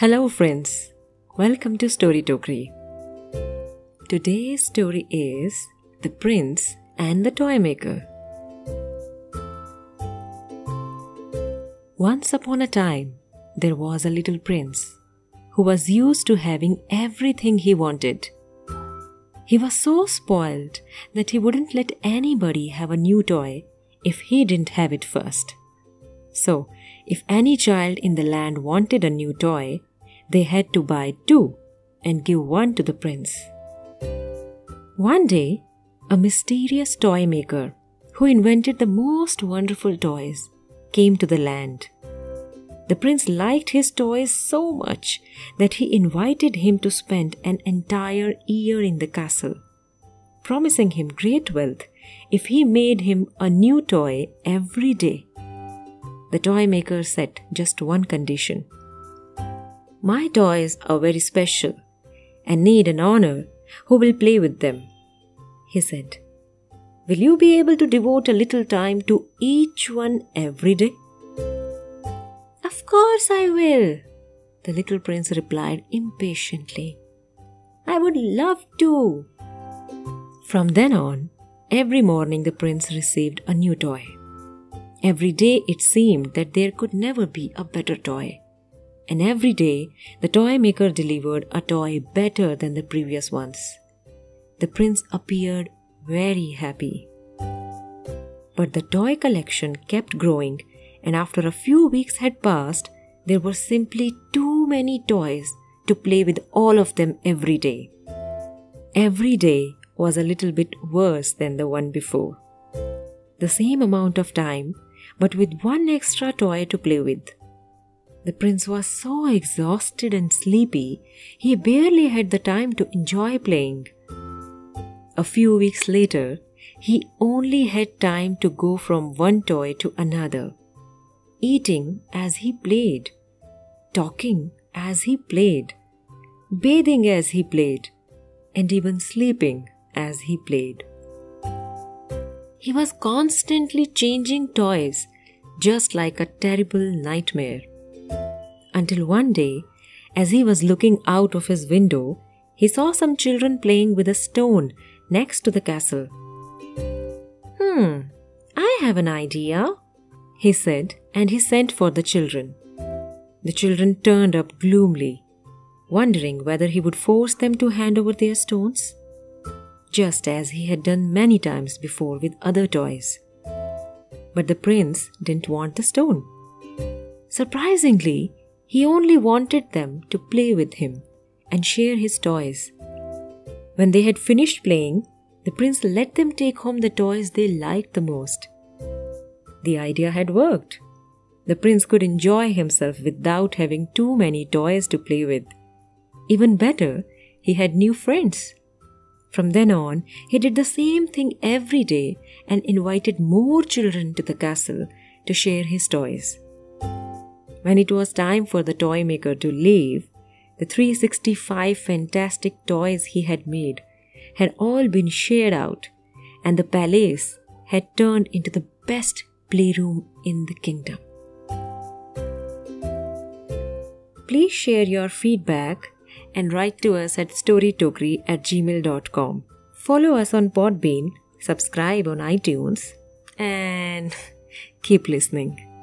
Hello, friends. Welcome to Story Tokri. Today's story is The Prince and the Toy Maker. Once upon a time, there was a little prince who was used to having everything he wanted. He was so spoiled that he wouldn't let anybody have a new toy if he didn't have it first. So, if any child in the land wanted a new toy, they had to buy two and give one to the prince. One day, a mysterious toy maker who invented the most wonderful toys came to the land. The prince liked his toys so much that he invited him to spend an entire year in the castle, promising him great wealth if he made him a new toy every day. The toy maker set just one condition my toys are very special and need an owner who will play with them. He said, Will you be able to devote a little time to each one every day? Of course I will, the little prince replied impatiently. I would love to. From then on, every morning the prince received a new toy. Every day it seemed that there could never be a better toy and every day the toy maker delivered a toy better than the previous ones. The prince appeared very happy. But the toy collection kept growing, and after a few weeks had passed, there were simply too many toys to play with all of them every day. Every day was a little bit worse than the one before. The same amount of time, but with one extra toy to play with. The prince was so exhausted and sleepy, he barely had the time to enjoy playing. A few weeks later, he only had time to go from one toy to another, eating as he played, talking as he played, bathing as he played, and even sleeping as he played. He was constantly changing toys, just like a terrible nightmare until one day, as he was looking out of his window, he saw some children playing with a stone next to the castle. Hmm, I have an idea, he said, and he sent for the children. The children turned up gloomily, wondering whether he would force them to hand over their stones, just as he had done many times before with other toys. But the prince didn't want the stone. Surprisingly, he only wanted them to play with him and share his toys. When they had finished playing, the prince let them take home the toys they liked the most. The idea had worked. The prince could enjoy himself without having too many toys to play with. Even better, he had new friends. From then on, he did the same thing every day and invited more children to the castle to share his toys. When it was time for the toy maker to leave, the 365 fantastic toys he had made had all been shared out, and the palace had turned into the best playroom in the kingdom. Please share your feedback and write to us at storytokri at gmail.com. Follow us on Podbean, subscribe on iTunes, and keep listening.